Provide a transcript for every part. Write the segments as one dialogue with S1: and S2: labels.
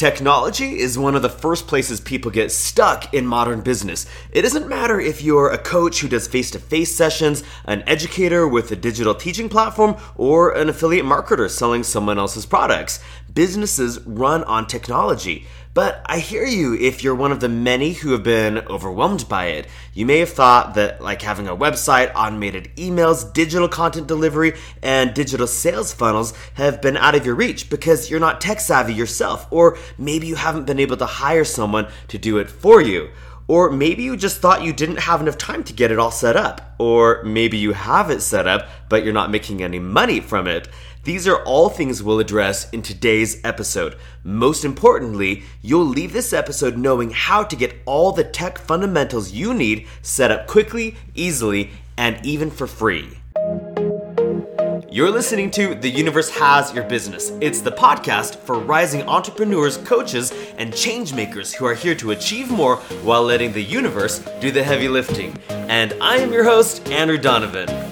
S1: Technology is one of the first places people get stuck in modern business. It doesn't matter if you're a coach who does face to face sessions, an educator with a digital teaching platform, or an affiliate marketer selling someone else's products. Businesses run on technology. But I hear you if you're one of the many who have been overwhelmed by it. You may have thought that, like having a website, automated emails, digital content delivery, and digital sales funnels have been out of your reach because you're not tech savvy yourself, or maybe you haven't been able to hire someone to do it for you. Or maybe you just thought you didn't have enough time to get it all set up. Or maybe you have it set up, but you're not making any money from it. These are all things we'll address in today's episode. Most importantly, you'll leave this episode knowing how to get all the tech fundamentals you need set up quickly, easily, and even for free. You're listening to The Universe Has Your Business. It's the podcast for rising entrepreneurs, coaches, and change makers who are here to achieve more while letting the universe do the heavy lifting. And I am your host, Andrew Donovan.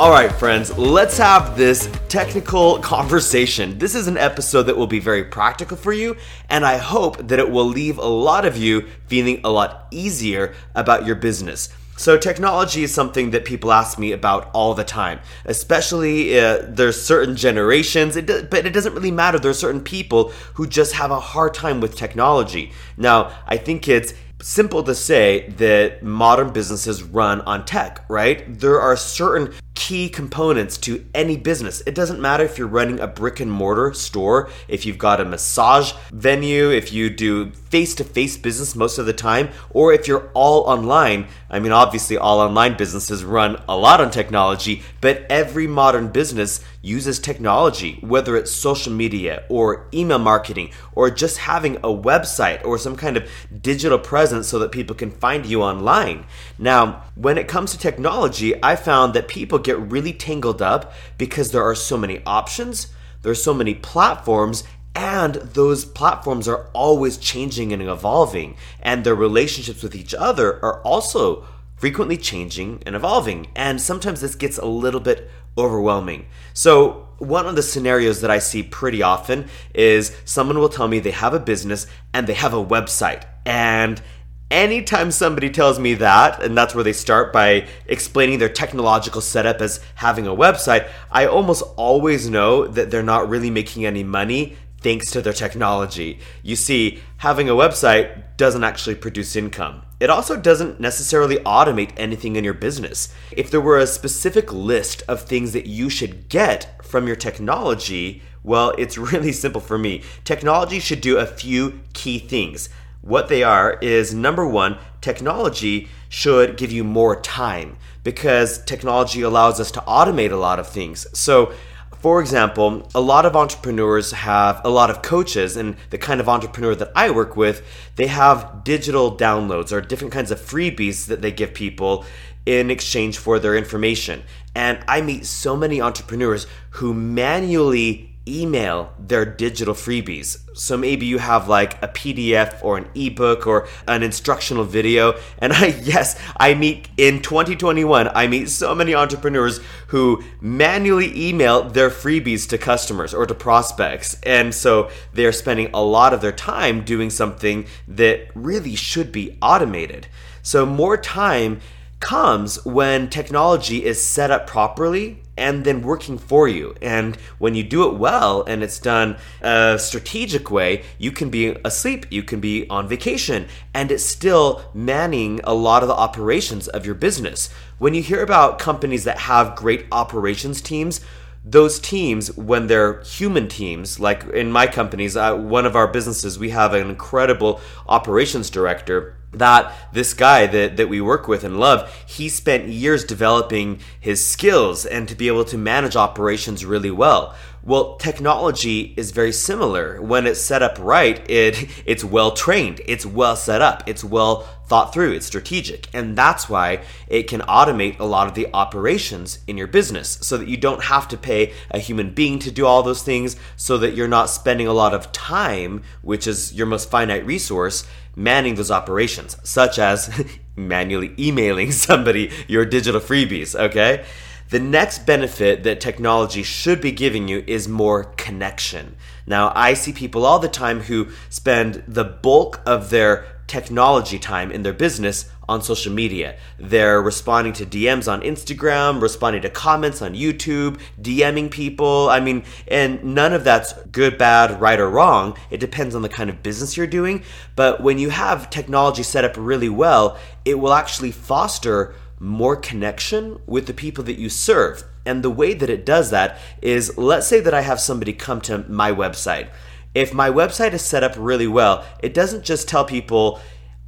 S1: All right, friends, let's have this technical conversation. This is an episode that will be very practical for you, and I hope that it will leave a lot of you feeling a lot easier about your business. So, technology is something that people ask me about all the time. Especially, uh, there's certain generations, it do, but it doesn't really matter. There's certain people who just have a hard time with technology. Now, I think it's simple to say that modern businesses run on tech, right? There are certain key components to any business. It doesn't matter if you're running a brick and mortar store, if you've got a massage venue, if you do face to face business most of the time, or if you're all online. I mean, obviously, all online businesses run a lot on technology, but every modern business uses technology, whether it's social media or email marketing or just having a website or some kind of digital presence so that people can find you online. Now, when it comes to technology, I found that people get really tangled up because there are so many options, there are so many platforms, and those platforms are always changing and evolving, and their relationships with each other are also frequently changing and evolving. And sometimes this gets a little bit overwhelming. So, one of the scenarios that I see pretty often is someone will tell me they have a business and they have a website. And anytime somebody tells me that, and that's where they start by explaining their technological setup as having a website, I almost always know that they're not really making any money thanks to their technology. You see, having a website doesn't actually produce income. It also doesn't necessarily automate anything in your business. If there were a specific list of things that you should get from your technology, well, it's really simple for me. Technology should do a few key things. What they are is number one, technology should give you more time because technology allows us to automate a lot of things. So, for example, a lot of entrepreneurs have a lot of coaches, and the kind of entrepreneur that I work with, they have digital downloads or different kinds of freebies that they give people in exchange for their information. And I meet so many entrepreneurs who manually email their digital freebies. So maybe you have like a PDF or an ebook or an instructional video. And I, yes, I meet in 2021, I meet so many entrepreneurs who manually email their freebies to customers or to prospects. And so they're spending a lot of their time doing something that really should be automated. So more time comes when technology is set up properly and then working for you. And when you do it well and it's done a strategic way, you can be asleep, you can be on vacation, and it's still manning a lot of the operations of your business. When you hear about companies that have great operations teams, those teams, when they're human teams, like in my companies, uh, one of our businesses, we have an incredible operations director that this guy that, that we work with and love, he spent years developing his skills and to be able to manage operations really well. Well, technology is very similar. When it's set up right, it it's well trained, it's well set up, it's well thought through, it's strategic. And that's why it can automate a lot of the operations in your business so that you don't have to pay a human being to do all those things, so that you're not spending a lot of time, which is your most finite resource, manning those operations, such as manually emailing somebody your digital freebies, okay? The next benefit that technology should be giving you is more connection. Now, I see people all the time who spend the bulk of their technology time in their business on social media. They're responding to DMs on Instagram, responding to comments on YouTube, DMing people. I mean, and none of that's good, bad, right, or wrong. It depends on the kind of business you're doing. But when you have technology set up really well, it will actually foster more connection with the people that you serve. And the way that it does that is let's say that I have somebody come to my website. If my website is set up really well, it doesn't just tell people,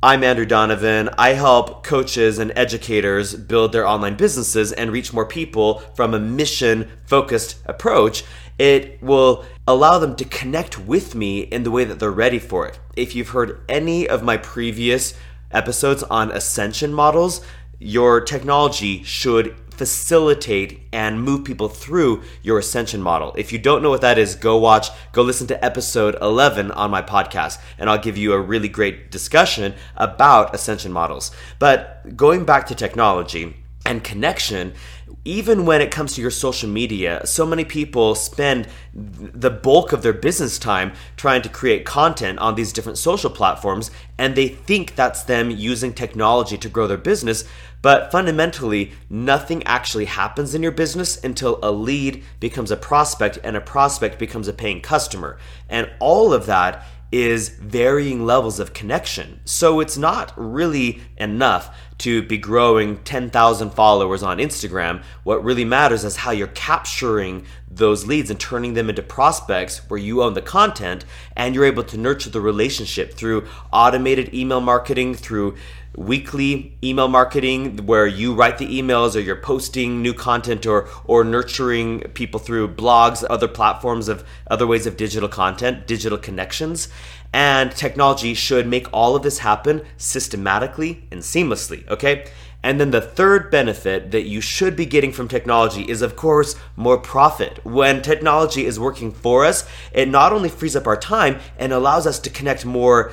S1: I'm Andrew Donovan. I help coaches and educators build their online businesses and reach more people from a mission focused approach. It will allow them to connect with me in the way that they're ready for it. If you've heard any of my previous episodes on ascension models, your technology should facilitate and move people through your ascension model. If you don't know what that is, go watch, go listen to episode 11 on my podcast, and I'll give you a really great discussion about ascension models. But going back to technology and connection, even when it comes to your social media, so many people spend the bulk of their business time trying to create content on these different social platforms, and they think that's them using technology to grow their business. But fundamentally, nothing actually happens in your business until a lead becomes a prospect and a prospect becomes a paying customer. And all of that is varying levels of connection. So it's not really enough to be growing 10,000 followers on Instagram. What really matters is how you're capturing those leads and turning them into prospects where you own the content and you're able to nurture the relationship through automated email marketing, through weekly email marketing where you write the emails or you're posting new content or or nurturing people through blogs other platforms of other ways of digital content digital connections and technology should make all of this happen systematically and seamlessly okay and then the third benefit that you should be getting from technology is, of course, more profit. When technology is working for us, it not only frees up our time and allows us to connect more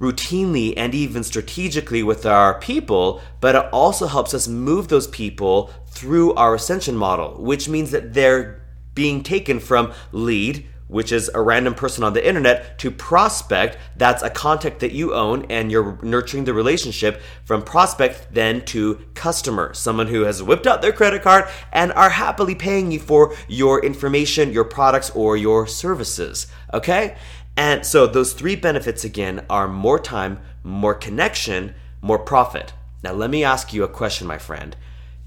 S1: routinely and even strategically with our people, but it also helps us move those people through our ascension model, which means that they're being taken from lead, which is a random person on the internet, to prospect, that's a contact that you own and you're nurturing the relationship from prospect then to customer, someone who has whipped out their credit card and are happily paying you for your information, your products, or your services. Okay? And so those three benefits again are more time, more connection, more profit. Now, let me ask you a question, my friend.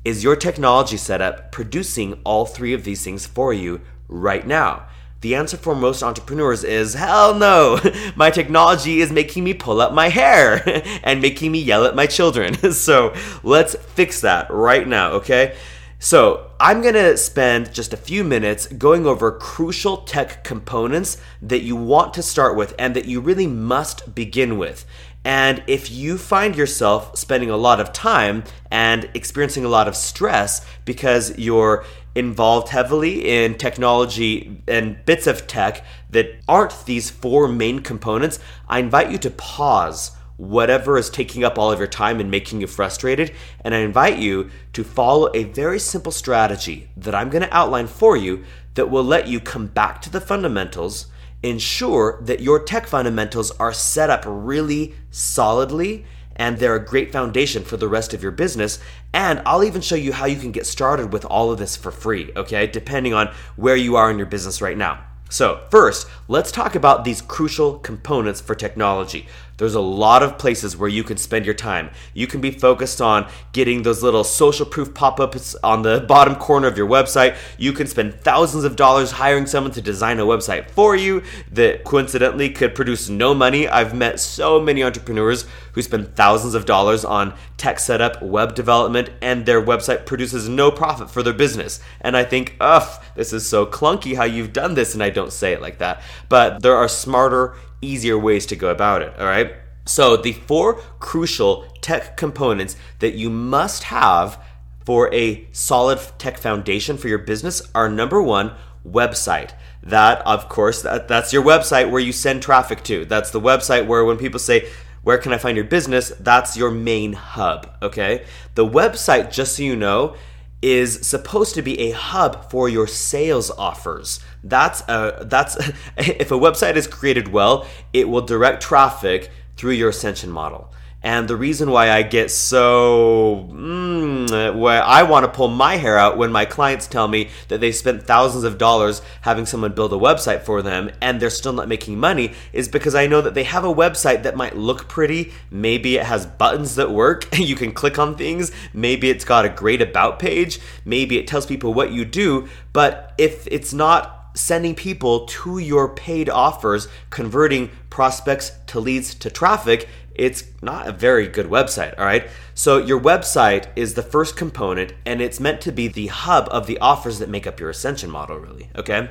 S1: Is your technology setup producing all three of these things for you right now? The answer for most entrepreneurs is hell no. My technology is making me pull up my hair and making me yell at my children. so let's fix that right now, okay? So, I'm going to spend just a few minutes going over crucial tech components that you want to start with and that you really must begin with. And if you find yourself spending a lot of time and experiencing a lot of stress because you're involved heavily in technology and bits of tech that aren't these four main components, I invite you to pause whatever is taking up all of your time and making you frustrated. And I invite you to follow a very simple strategy that I'm going to outline for you that will let you come back to the fundamentals, ensure that your tech fundamentals are set up really solidly and they're a great foundation for the rest of your business. And I'll even show you how you can get started with all of this for free, okay? Depending on where you are in your business right now. So, first, let's talk about these crucial components for technology. There's a lot of places where you can spend your time. You can be focused on getting those little social proof pop ups on the bottom corner of your website. You can spend thousands of dollars hiring someone to design a website for you that coincidentally could produce no money. I've met so many entrepreneurs who spend thousands of dollars on tech setup, web development, and their website produces no profit for their business. And I think, ugh, this is so clunky how you've done this. And I don't say it like that. But there are smarter, easier ways to go about it, all right? So, the four crucial tech components that you must have for a solid tech foundation for your business are number one, website. That, of course, that, that's your website where you send traffic to. That's the website where when people say, where can I find your business? That's your main hub, okay? The website, just so you know, is supposed to be a hub for your sales offers. That's a, that's if a website is created well, it will direct traffic through your ascension model. And the reason why I get so, mm, I want to pull my hair out when my clients tell me that they spent thousands of dollars having someone build a website for them and they're still not making money is because I know that they have a website that might look pretty. Maybe it has buttons that work. you can click on things. Maybe it's got a great about page. Maybe it tells people what you do. But if it's not sending people to your paid offers, converting prospects to leads to traffic, it's not a very good website, all right? So, your website is the first component and it's meant to be the hub of the offers that make up your ascension model, really, okay?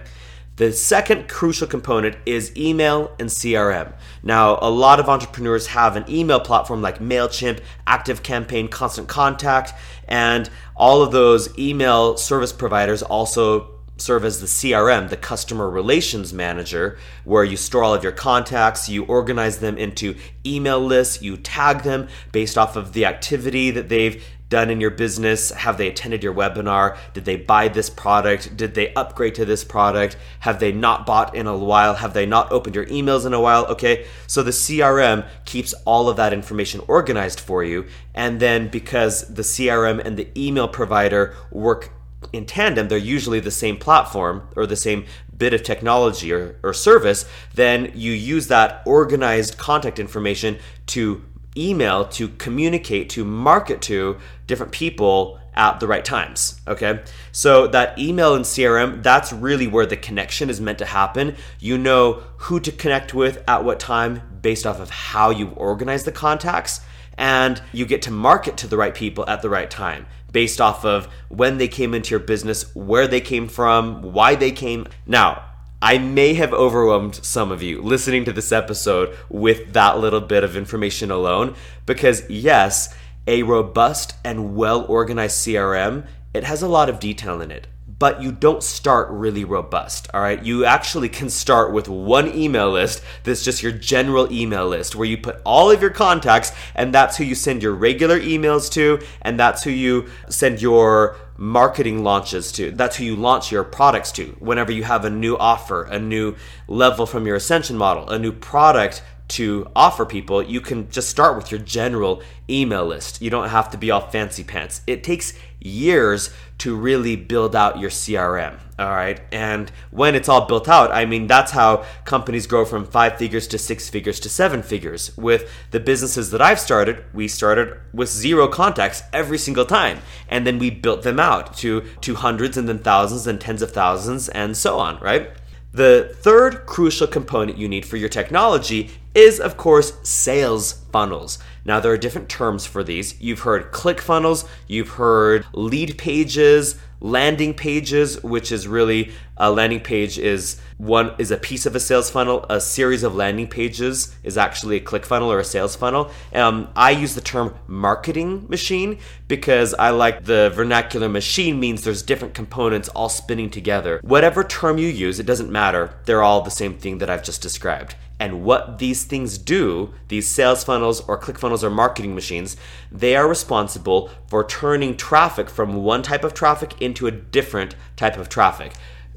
S1: The second crucial component is email and CRM. Now, a lot of entrepreneurs have an email platform like MailChimp, ActiveCampaign, Constant Contact, and all of those email service providers also serve as the CRM, the customer relations manager, where you store all of your contacts, you organize them into email lists, you tag them based off of the activity that they've done in your business. Have they attended your webinar? Did they buy this product? Did they upgrade to this product? Have they not bought in a while? Have they not opened your emails in a while? Okay, so the CRM keeps all of that information organized for you. And then because the CRM and the email provider work in tandem, they're usually the same platform or the same bit of technology or, or service, then you use that organized contact information to email, to communicate, to market to different people at the right times. Okay. So that email and CRM, that's really where the connection is meant to happen. You know who to connect with at what time based off of how you organize the contacts, and you get to market to the right people at the right time based off of when they came into your business, where they came from, why they came. Now, I may have overwhelmed some of you listening to this episode with that little bit of information alone because yes, a robust and well organized CRM, it has a lot of detail in it but you don't start really robust. All right. You actually can start with one email list that's just your general email list where you put all of your contacts and that's who you send your regular emails to and that's who you send your marketing launches to. That's who you launch your products to. Whenever you have a new offer, a new level from your ascension model, a new product to offer people, you can just start with your general email list. You don't have to be all fancy pants. It takes years to really build out your CRM. All right. And when it's all built out, I mean, that's how companies grow from five figures to six figures to seven figures. With the businesses that I've started, we started with zero contacts every single time. And then we built them out to, to hundreds and then thousands and tens of thousands and so on, right? The third crucial component you need for your technology is, of course, sales funnels. Now, there are different terms for these. You've heard click funnels, you've heard lead pages, landing pages, which is really a landing page is one is a piece of a sales funnel. A series of landing pages is actually a click funnel or a sales funnel. Um, I use the term marketing machine because I like the vernacular machine means there's different components all spinning together. Whatever term you use, it doesn't matter. They're all the same thing that I've just described and what these things do, these sales funnels or click funnels or marketing machines, they are responsible for turning traffic from one type of traffic into a different type of traffic.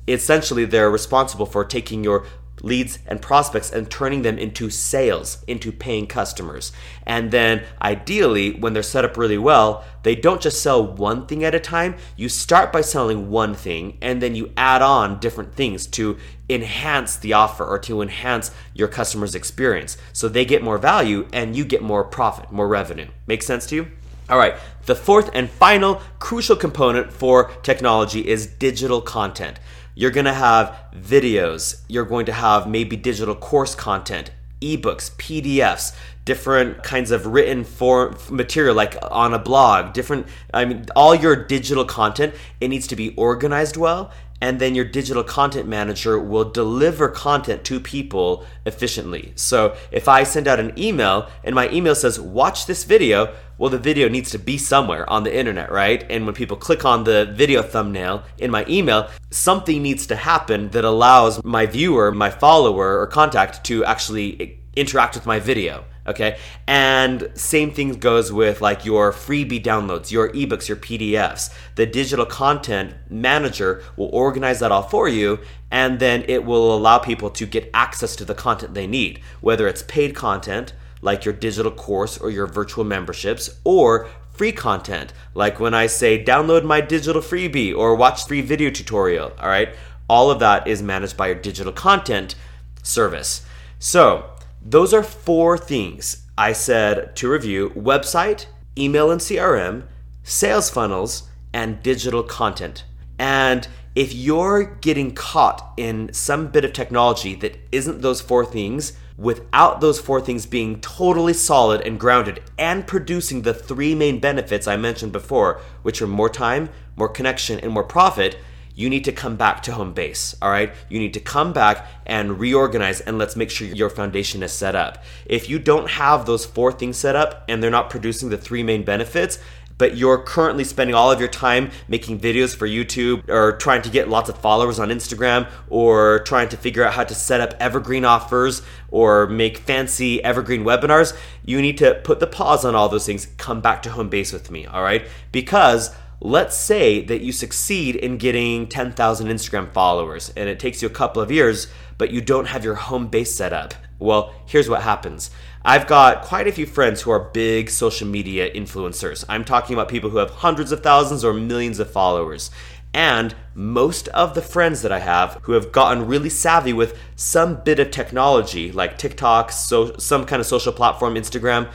S1: Essentially, they're responsible for taking your leads and prospects and turning them into sales, into paying customers. And then ideally, when they're set up really well, they don't just sell one thing at a time. You start by selling one thing and then you add on different things to enhance the offer or to enhance your customer's experience. So they get more value and you get more profit, more revenue. Make sense to you? All right, the fourth and final crucial component for technology is digital content. You're going to have videos, you're going to have maybe digital course content, ebooks, PDFs, different kinds of written form material like on a blog, different I mean all your digital content, it needs to be organized well and then your digital content manager will deliver content to people efficiently. So if I send out an email and my email says, watch this video, well, the video needs to be somewhere on the internet, right? And when people click on the video thumbnail in my email, something needs to happen that allows my viewer, my follower, or contact to actually interact with my video Okay. And same thing goes with like your freebie downloads, your ebooks, your PDFs. The digital content manager will organize that all for you and then it will allow people to get access to the content they need, whether it's paid content like your digital course or your virtual memberships or free content like when I say download my digital freebie or watch free video tutorial, all right? All of that is managed by your digital content service. So, those are four things I said to review website, email and CRM, sales funnels, and digital content. And if you're getting caught in some bit of technology that isn't those four things, without those four things being totally solid and grounded and producing the three main benefits I mentioned before, which are more time, more connection, and more profit, you need to come back to home base, all right? You need to come back and reorganize and let's make sure your foundation is set up. If you don't have those four things set up and they're not producing the three main benefits, but you're currently spending all of your time making videos for YouTube or trying to get lots of followers on Instagram or trying to figure out how to set up evergreen offers or make fancy evergreen webinars, you need to put the pause on all those things, come back to home base with me, all right? Because let's say that you succeed in getting 10,000 Instagram followers and it takes you a couple of years, but you don't have your home base set up. Well, here's what happens. I've got quite a few friends who are big social media influencers. I'm talking about people who have hundreds of thousands or millions of followers. And most of the friends that I have who have gotten really savvy with some bit of technology, like TikTok, so some kind of social platform, Instagram,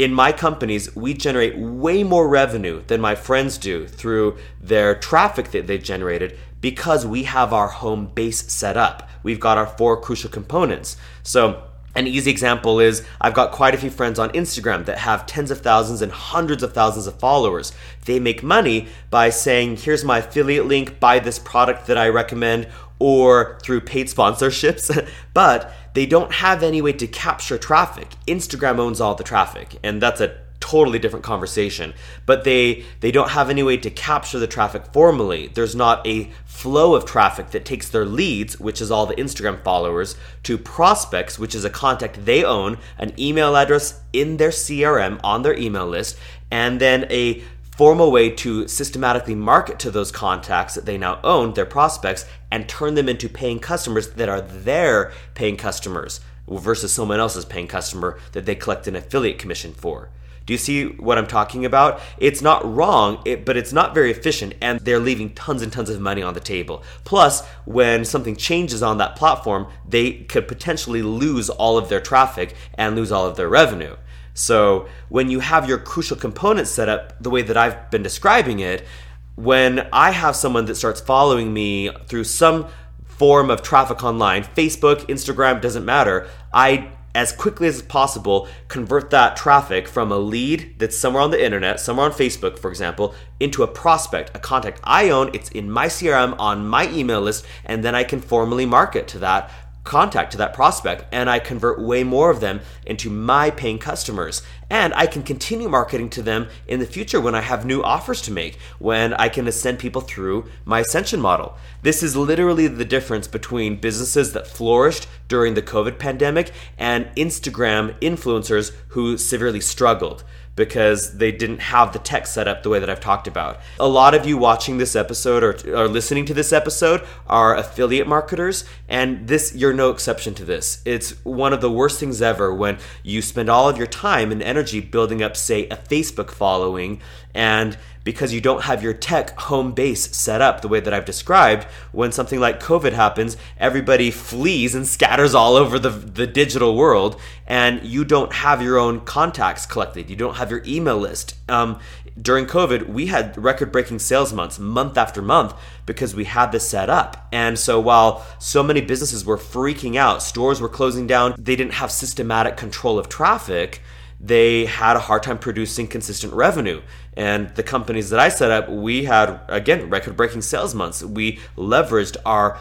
S1: in my companies, we generate way more revenue than my friends do through their traffic that they've generated because we have our home base set up. We've got our four crucial components. So, an easy example is I've got quite a few friends on Instagram that have tens of thousands and hundreds of thousands of followers. They make money by saying, here's my affiliate link, buy this product that I recommend, or through paid sponsorships, but they don't have any way to capture traffic. Instagram owns all the traffic, and that's a totally different conversation but they they don't have any way to capture the traffic formally there's not a flow of traffic that takes their leads which is all the instagram followers to prospects which is a contact they own an email address in their crm on their email list and then a formal way to systematically market to those contacts that they now own, their prospects, and turn them into paying customers that are their paying customers versus someone else's paying customer that they collect an affiliate commission for. Do you see what I'm talking about? It's not wrong, it, but it's not very efficient, and they're leaving tons and tons of money on the table. Plus, when something changes on that platform, they could potentially lose all of their traffic and lose all of their revenue. So when you have your crucial components set up the way that I've been describing it, when I have someone that starts following me through some form of traffic online, Facebook, Instagram, doesn't matter, I as quickly as possible convert that traffic from a lead that's somewhere on the internet, somewhere on Facebook, for example, into a prospect, a contact I own. It's in my CRM on my email list, and then I can formally market to that contact to that prospect and I convert way more of them into my paying customers. And I can continue marketing to them in the future when I have new offers to make, when I can ascend people through my ascension model. This is literally the difference between businesses that flourished during the COVID pandemic and Instagram influencers who severely struggled because they didn't have the tech set up the way that I've talked about. A lot of you watching this episode or, or listening to this episode are affiliate marketers, and this you're no exception to this. It's one of the worst things ever when you spend all of your time and energy building up, say, a Facebook following and because you don't have your tech home base set up the way that I've described, when something like COVID happens, everybody flees and scatters all over the, the digital world, and you don't have your own contacts collected. You don't have your email list. Um, during COVID, we had record breaking sales months, month after month, because we had this set up. And so while so many businesses were freaking out, stores were closing down, they didn't have systematic control of traffic they had a hard time producing consistent revenue. And the companies that I set up, we had, again, record breaking sales months. We leveraged our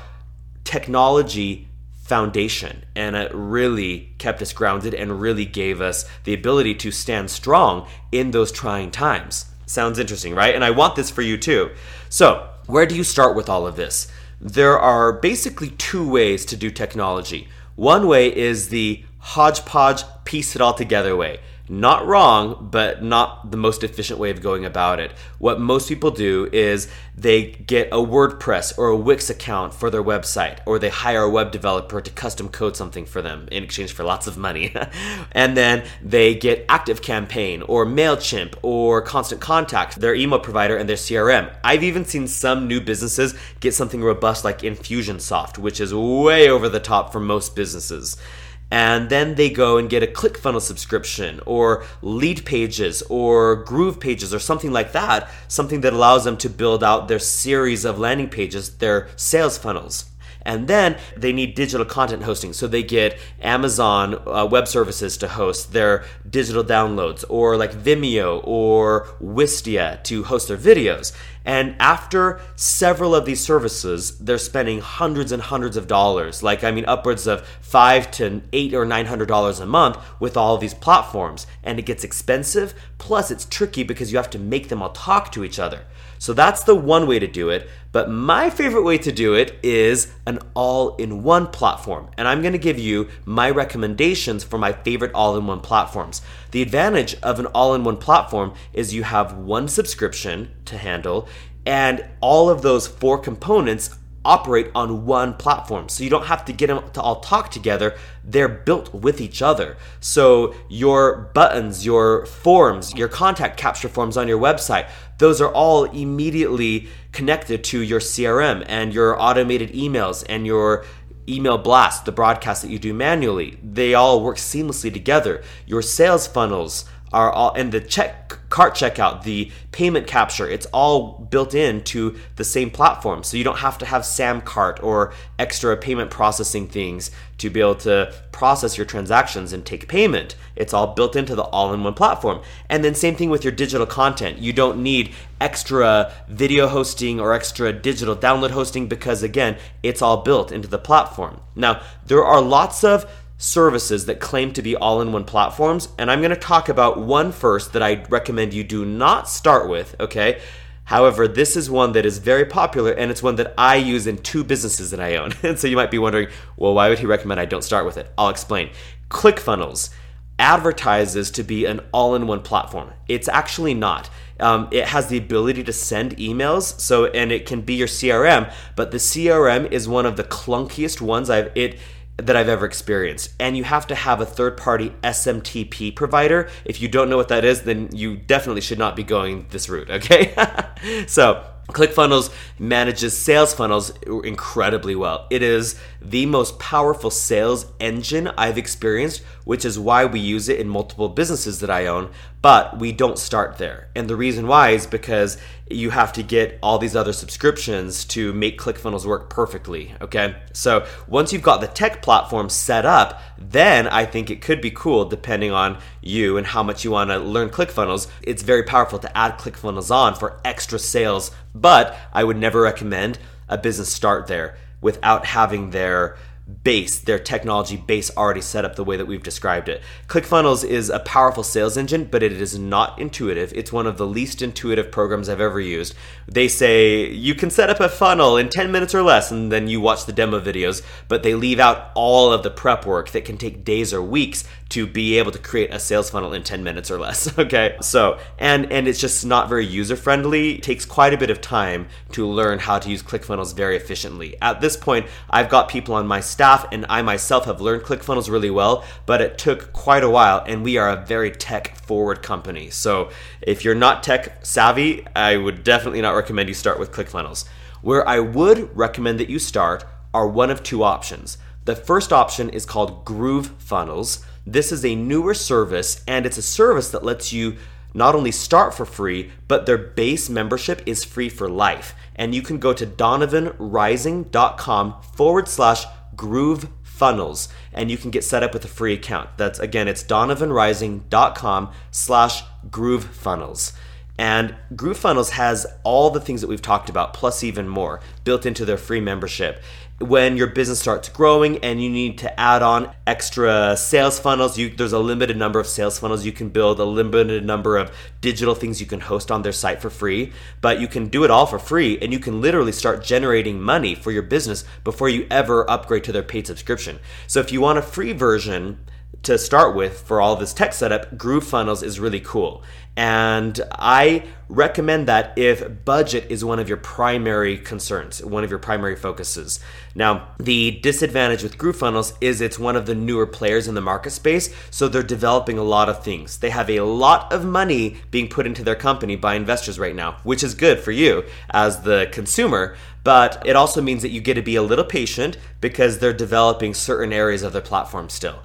S1: technology foundation and it really kept us grounded and really gave us the ability to stand strong in those trying times. Sounds interesting, right? And I want this for you too. So, where do you start with all of this? There are basically two ways to do technology. One way is the hodgepodge, piece it all together way. Not wrong, but not the most efficient way of going about it. What most people do is they get a WordPress or a Wix account for their website, or they hire a web developer to custom code something for them in exchange for lots of money. and then they get ActiveCampaign or MailChimp or Constant Contact, their email provider, and their CRM. I've even seen some new businesses get something robust like Infusionsoft, which is way over the top for most businesses and then they go and get a ClickFunnels subscription or Leadpages or Groovepages or something like that, something that allows them to build out their series of landing pages, their sales funnels. And then they need digital content hosting. So they get Amazon uh, Web Services to host their digital downloads, or like Vimeo or Wistia to host their videos. And after several of these services, they're spending hundreds and hundreds of dollars, like I mean upwards of five to eight or nine hundred dollars a month with all these platforms. And it gets expensive, plus it's tricky because you have to make them all talk to each other. So that's the one way to do it. But my favorite way to do it is an all in one platform. And I'm to give you my recommendations for my favorite all in one platforms. The advantage of an all in one platform is you have one subscription to handle, and all of those four components operate on one platform. So you don't have to get them to all talk together. They're built with each other. So your buttons, your forms, your contact capture forms on your website, those are all immediately connected to your CRM and your automated emails and your email blast, the broadcast that you do manually. They all work seamlessly together. Your sales funnels are all and the check cart checkout, the payment capture, it's all built into the same platform. So you don't have to have SamCart or extra payment processing things to be able to process your transactions and take payment. It's all built into the all-in-one platform. And then same thing with your digital content. You don't need extra video hosting or extra digital download hosting because again, it's all built into the platform. Now, there are lots of services that claim to be all in one platforms. And I'm going to talk about one first that I recommend you do not start with, okay? However, this is one that is very popular and it's one that I use in two businesses that I own. and so you might be wondering, well, why would he recommend I don't start with it? I'll explain. ClickFunnels advertises to be an all in one platform. It's actually not. Um, it has the ability to send emails, so and it can be your CRM, but the CRM is one of the clunkiest ones I've it that I've ever experienced. And you have to have a third party SMTP provider. If you don't know what that is, then you definitely should not be going this route, okay? so, ClickFunnels manages sales funnels incredibly well. It is the most powerful sales engine I've experienced, which is why we use it in multiple businesses that I own, but we don't start there. And the reason why is because you have to get all these other subscriptions to make ClickFunnels work perfectly. Okay. So once you've got the tech platform set up, then I think it could be cool depending on you and how much you want to learn ClickFunnels. It's very powerful to add ClickFunnels on for extra sales, but I would never recommend a business start there without having their base, their technology base already set up the way that we've described it. ClickFunnels is a powerful sales engine, but it is not intuitive. It's one of the least intuitive programs I've ever used. They say you can set up a funnel in 10 minutes or less, and then you watch the demo videos, but they leave out all of the prep work that can take days or weeks to be able to create a sales funnel in 10 minutes or less. Okay. So, and and it's just not very user friendly. Takes quite a bit of time to learn how to use ClickFunnels very efficiently. At this point, I've got people on my staff and I myself have learned ClickFunnels really well, but it took quite a while and we are a very tech forward company. So, if you're not tech savvy, I would definitely not recommend you start with ClickFunnels. Where I would recommend that you start are one of two options. The first option is called GrooveFunnels. This is a newer service, and it's a service that lets you not only start for free, but their base membership is free for life. And you can go to donovanrising.com forward slash groove funnels and you can get set up with a free account. That's again, it's donovanrising.com slash groove funnels. And GrooveFunnels has all the things that we've talked about, plus even more, built into their free membership when your business starts growing and you need to add on extra sales funnels you, there's a limited number of sales funnels you can build a limited number of digital things you can host on their site for free but you can do it all for free and you can literally start generating money for your business before you ever upgrade to their paid subscription. So if you want a free version to start with for all this tech setup, GrooveFunnels is really cool. And I recommend that if budget is one of your primary concerns, one of your primary focuses. Now, the disadvantage with GrooveFunnels is it's one of the newer players in the market space, so they're developing a lot of things. They have a lot of money being put into their company by investors right now, which is good for you as the consumer, but it also means that you get to be a little patient because they're developing certain areas of their platform still.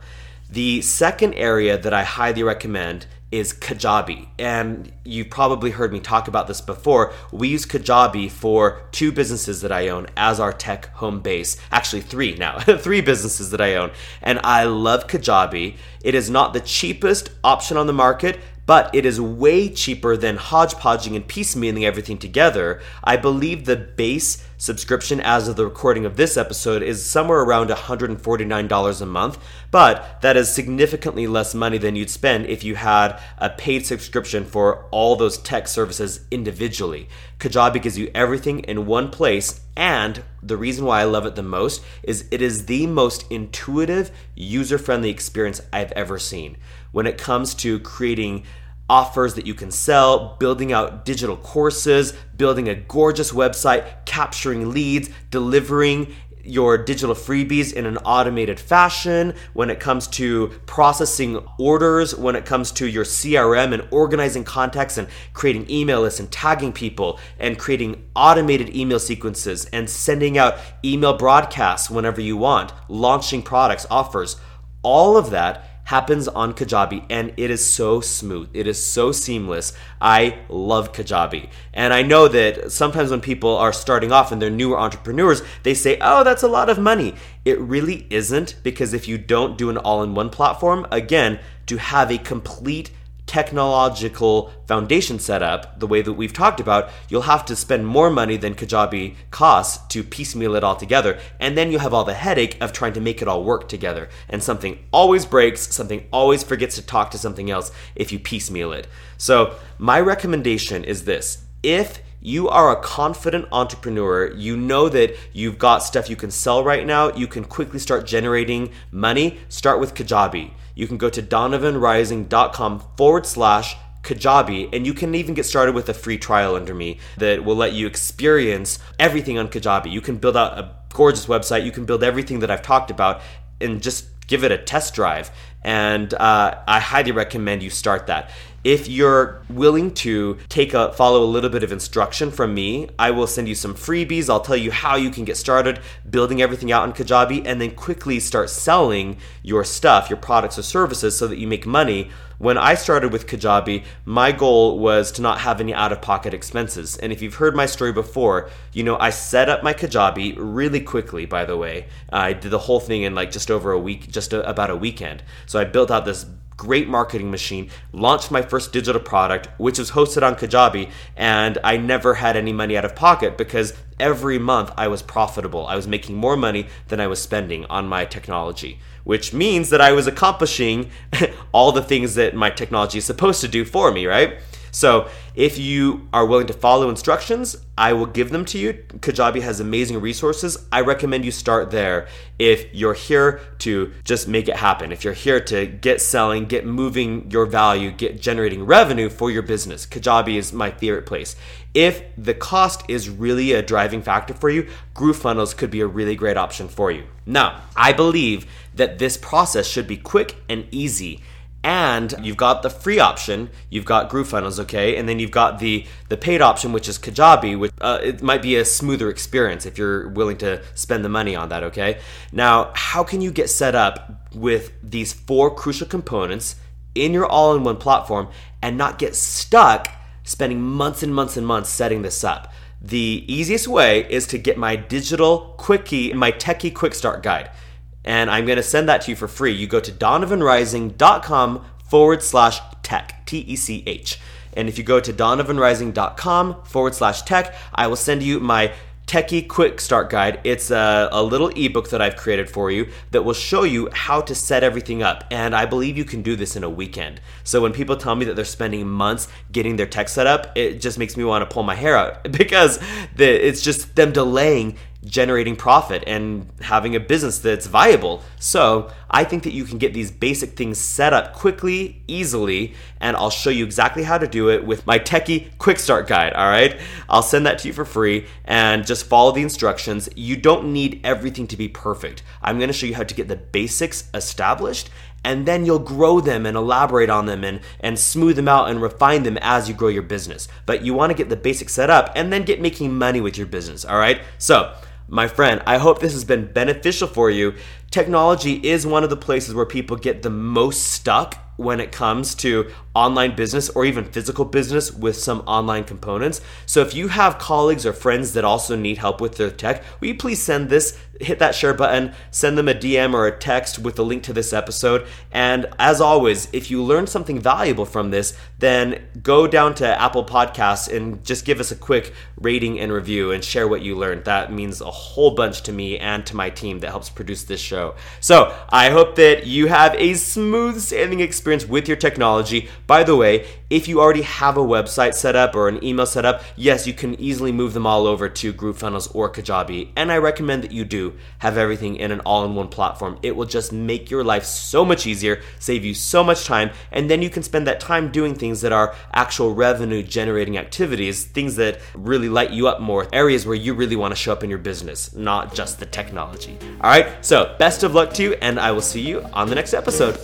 S1: The second area that I highly recommend is Kajabi. And you've probably heard me talk about this before. We use Kajabi for two businesses that I own as our tech home base. Actually, three now, three businesses that I own. And I love Kajabi. It is not the cheapest option on the market, but it is way cheaper than hodgepodging and piecemealing everything together. I believe the base subscription as of the recording of this episode is somewhere around $149 a month, but that is significantly less money than you'd spend if you had a paid subscription for all those tech services individually. Kajabi gives you everything in one place, and the reason why I love it the most is it is the most intuitive, user friendly experience I've ever seen when it comes to creating offers that you can sell, building out digital courses, building a gorgeous website, capturing leads, delivering your digital freebies in an automated fashion, when it comes to processing orders, when it comes to your CRM and organizing contacts and creating email lists and tagging people and creating automated email sequences and sending out email broadcasts whenever you want, launching products, offers, all of that happens on Kajabi and it is so smooth. It is so seamless. I love Kajabi. And I know that sometimes when people are starting off and they're newer entrepreneurs, they say, oh, that's a lot of money. It really isn't because if you don't do an all in one platform, again, to have a complete technological foundation set up, the way that we've talked about, you'll have to spend more money than Kajabi costs to piecemeal it all together. And then you have all the headache of trying to make it all work together. And something always breaks, something always forgets to talk to something else if you piecemeal it. So, my recommendation is this if you are a confident entrepreneur, you know that you've got stuff you can sell right now, you can quickly start generating money, start with Kajabi you can go to donovanrising.com forward slash Kajabi, and you can even get started with a free trial under me that will let you experience everything on Kajabi. You can build out a gorgeous website, you can build everything that I've talked about, and just give it a test drive. And uh, I highly recommend you start that. If you're willing to take a follow a little bit of instruction from me, I will send you some freebies. I'll tell you how you can get started building everything out in Kajabi and then quickly start selling your stuff, your products or services so that you make money. When I started with Kajabi, my goal was to not have any out of pocket expenses. And if you've heard my story before, you know, I set up my Kajabi really quickly, by the way. I did the whole thing in like just over a week, just a, about a weekend. So I built out this great marketing machine, launched my first digital product, which was hosted on Kajabi, and I never had any money out of pocket because every month I was profitable. I was making more money than I was spending on my technology, which means that I was accomplishing all the things that my technology is supposed to do for me, right? So if you are willing to follow instructions, I will give them to you. Kajabi has amazing resources. I recommend you start there if you're here to just make it happen. If you're here to get selling, get moving your value, get generating revenue for your business. Kajabi is my favorite place. If the cost is really a driving factor for you, GrooveFunnels could be a really great option for you. Now, I believe that this process should be quick and easy and you've got the free option you've got GrooveFunnels okay? And then you've got the the paid option which is kajabi which uh, it might be a smoother experience if you're willing to spend the money on that okay? Now how can you get set up with these four crucial components in your all-in-one platform and not get stuck spending months and months and months setting this up? The easiest way is to get my digital quickie my techie quick start guide and I'm going to send that to you for free. You go to donovanrising.com forward slash tech, T E C H. And if you go to donovanrising.com forward slash tech, I will send you my Techie Quick Start Guide. It's a, a, little ebook that I've created for you that will show you how to set everything up. And I believe you can do this in a weekend. So when people tell me that they're spending months getting their tech set up, it just makes me want to pull my hair out because the, it's just them delaying generating profit and having a business that's viable. So, I think that you can get these basic things set up quickly, easily, and I'll show you exactly how to do it with my techie quick start guide, all right? I'll send that to you for free and just follow the instructions. You don't need everything to be perfect. I'm going to show you how to get the basics established and then you'll grow them and elaborate on them and, and smooth them out and refine them as you grow your business. But you want to get the basics set up and then get making money with your business, all right? So, my friend, I hope this has been beneficial for you. Technology is one of the places where people get the most stuck when it comes to online business or even physical business with some online components. So if you have colleagues or friends that also need help with their tech, will you please send this, hit that share button, send them a DM or a text with a link to this episode. And as always, if you learned something valuable from this, then go down to Apple Podcasts and just give us a quick rating and review and share what you learned. That means a whole bunch to me and to my team that helps produce this show. So I hope that you have a smooth sailing experience with your technology. By the way, if you already have a website set up or an email set up, yes, you can easily move them all over to GrooveFunnels or Kajabi. And I recommend that you do have everything in an all in one platform. It will just make your life so much easier, save you so much time, and then you can spend that time doing things that are actual revenue generating activities, things that really light you up more, areas where you really want to show up in your business, not just the technology. All right, so best of luck to you, and I will see you on the next episode.